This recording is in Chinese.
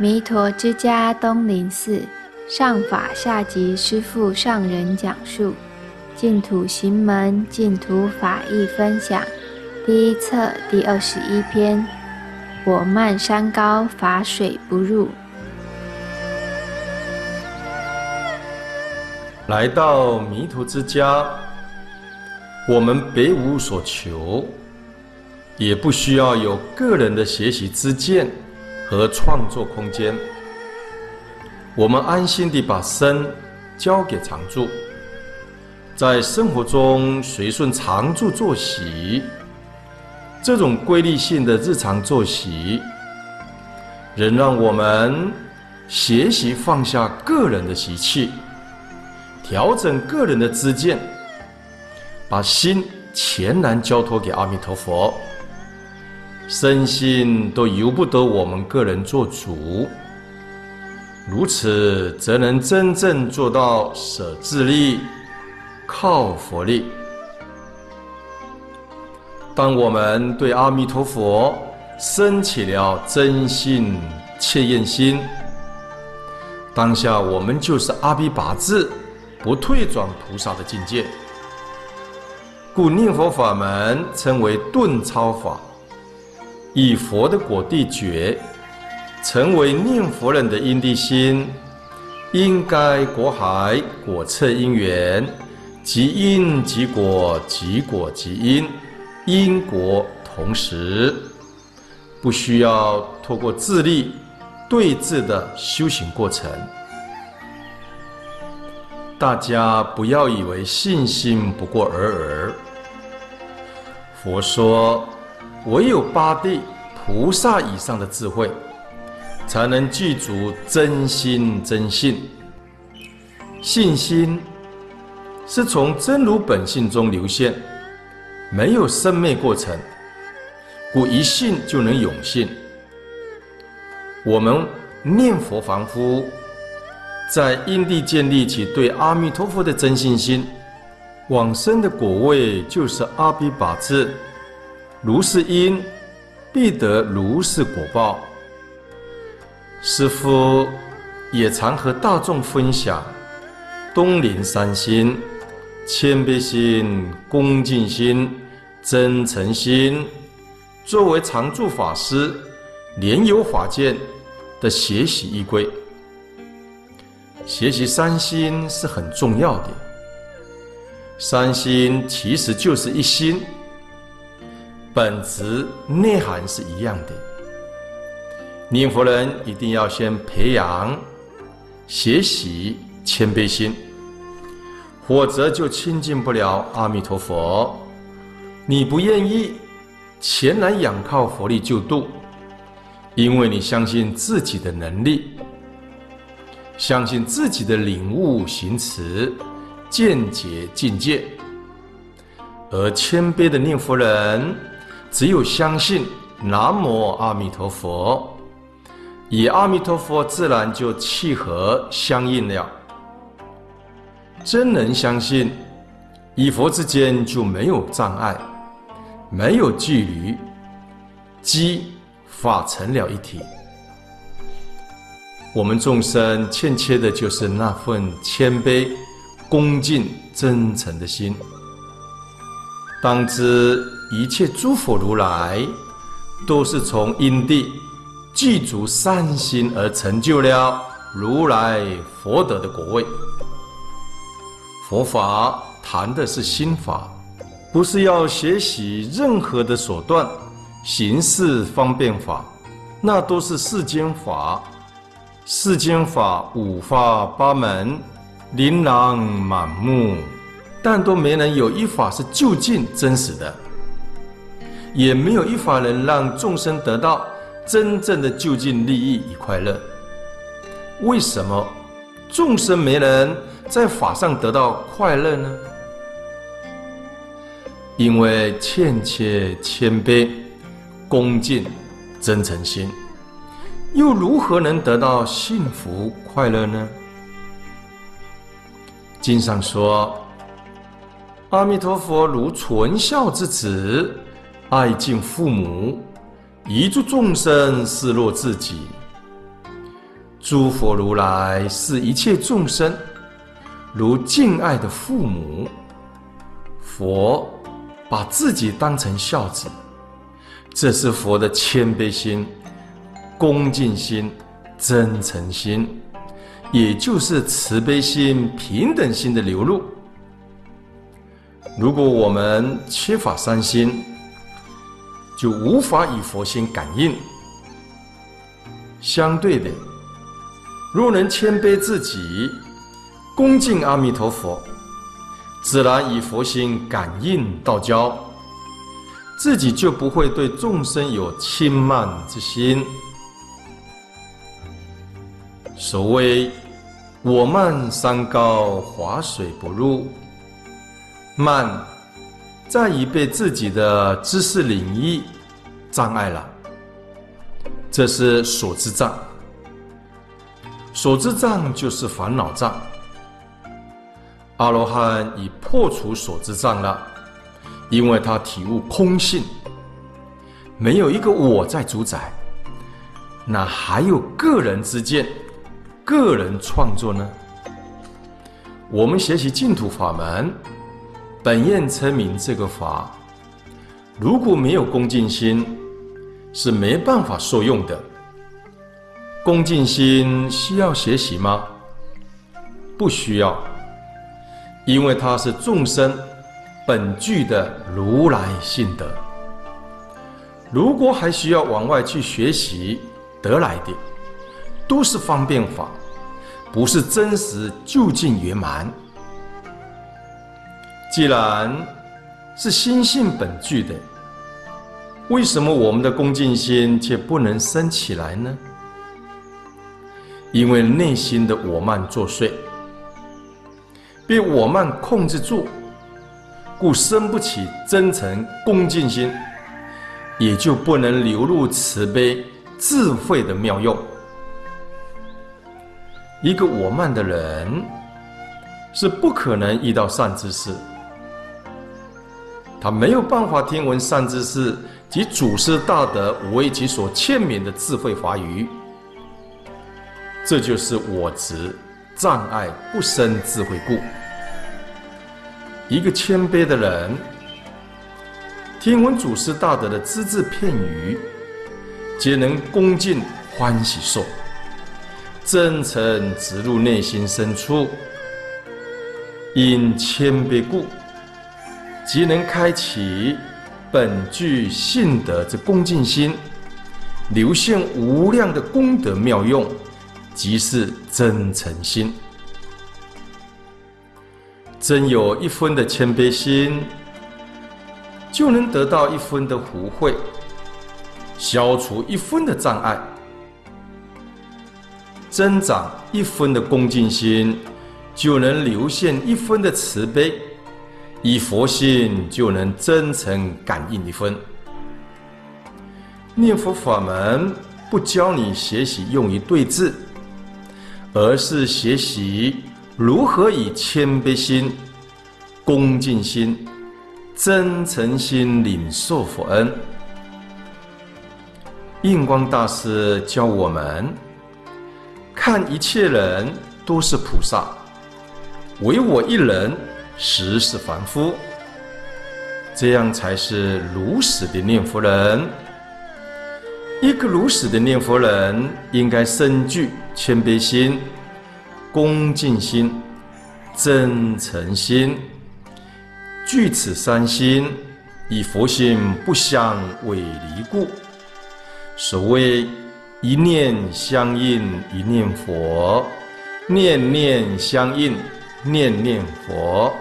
弥陀之家东林寺上法下集师父上人讲述净土行门净土法义分享第一册第二十一篇：我慢山高，法水不入。来到弥陀之家，我们别无所求，也不需要有个人的学习之见。和创作空间，我们安心地把身交给常住，在生活中随顺常住作息，这种规律性的日常作息，仍让我们学习放下个人的习气，调整个人的知见，把心全然交托给阿弥陀佛。身心都由不得我们个人做主，如此则能真正做到舍自利，靠佛力。当我们对阿弥陀佛生起了真信切愿心，当下我们就是阿鞞跋致，不退转菩萨的境界。故念佛法门称为顿超法。以佛的果地觉，成为念佛人的因地心，因该果海果彻因缘，即因即果，即果即因，因果同时，不需要透过自力对治的修行过程。大家不要以为信心不过尔尔。佛说。唯有八地菩萨以上的智慧，才能具足真心真性。信心是从真如本性中流现，没有生灭过程，故一信就能永信。我们念佛凡夫，在因地建立起对阿弥陀佛的真信心，往生的果位就是阿鞞跋致。如是因，必得如是果报。师父也常和大众分享：东林三心、谦卑心、恭敬心、真诚心，作为常住法师莲友法见的学习依归。学习三心是很重要的。三心其实就是一心。本质内涵是一样的。念佛人一定要先培养、学习谦卑心，否则就亲近不了阿弥陀佛。你不愿意前来仰靠佛力救度，因为你相信自己的能力，相信自己的领悟行持、见解境界，而谦卑的念佛人。只有相信南无阿弥陀佛，与阿弥陀佛自然就契合相应了。真能相信，与佛之间就没有障碍，没有距离，机法成了一体。我们众生欠缺的就是那份谦卑、恭敬、真诚的心。当知。一切诸佛如来，都是从因地具足善心而成就了如来佛德的果位。佛法谈的是心法，不是要学习任何的手段、行事方便法，那都是世间法。世间法五花八门，琳琅满目，但都没能有一法是究竟真实的。也没有一法能让众生得到真正的就近利益与快乐。为什么众生没能在法上得到快乐呢？因为欠缺谦卑、恭敬、真诚心，又如何能得到幸福快乐呢？经上说，阿弥陀佛如纯孝之子。爱敬父母，遗诸众生视若自己。诸佛如来视一切众生如敬爱的父母，佛把自己当成孝子，这是佛的谦卑心、恭敬心、真诚心，也就是慈悲心、平等心的流露。如果我们缺乏三心，就无法与佛心感应。相对的，若能谦卑自己，恭敬阿弥陀佛，自然与佛心感应道交，自己就不会对众生有轻慢之心。所谓“我慢山高，华水不入”，慢在于被自己的知识领域障碍了。这是所知障，所知障就是烦恼障。阿罗汉已破除所知障了，因为他体悟空性，没有一个我在主宰，那还有个人之见、个人创作呢？我们学习净土法门，本愿称名这个法，如果没有恭敬心。是没办法受用的。恭敬心需要学习吗？不需要，因为它是众生本具的如来性德。如果还需要往外去学习得来的，都是方便法，不是真实究竟圆满。既然是心性本具的。为什么我们的恭敬心却不能生起来呢？因为内心的我慢作祟，被我慢控制住，故生不起真诚恭敬心，也就不能流露慈悲智慧的妙用。一个我慢的人，是不可能遇到善知识，他没有办法听闻善知识。及祖师大德为其所欠勉的智慧法语，这就是我执障碍不生智慧故。一个谦卑的人，听闻祖师大德的只字片语，皆能恭敬欢喜受，真诚植入内心深处，因谦卑故，即能开启。本具性德之恭敬心，流现无量的功德妙用，即是真诚心。真有一分的谦卑心，就能得到一分的福慧，消除一分的障碍，增长一分的恭敬心，就能流现一分的慈悲。以佛心就能真诚感应一分。念佛法门不教你学习用于对治，而是学习如何以谦卑心、恭敬心、真诚心领受佛恩。印光大师教我们看一切人都是菩萨，唯我一人。实是凡夫，这样才是如实的念佛人。一个如实的念佛人，应该深具谦卑心、恭敬心、真诚心，具此三心，以佛心不相违离故。所谓一念相应，一念佛；念念相应，念念佛。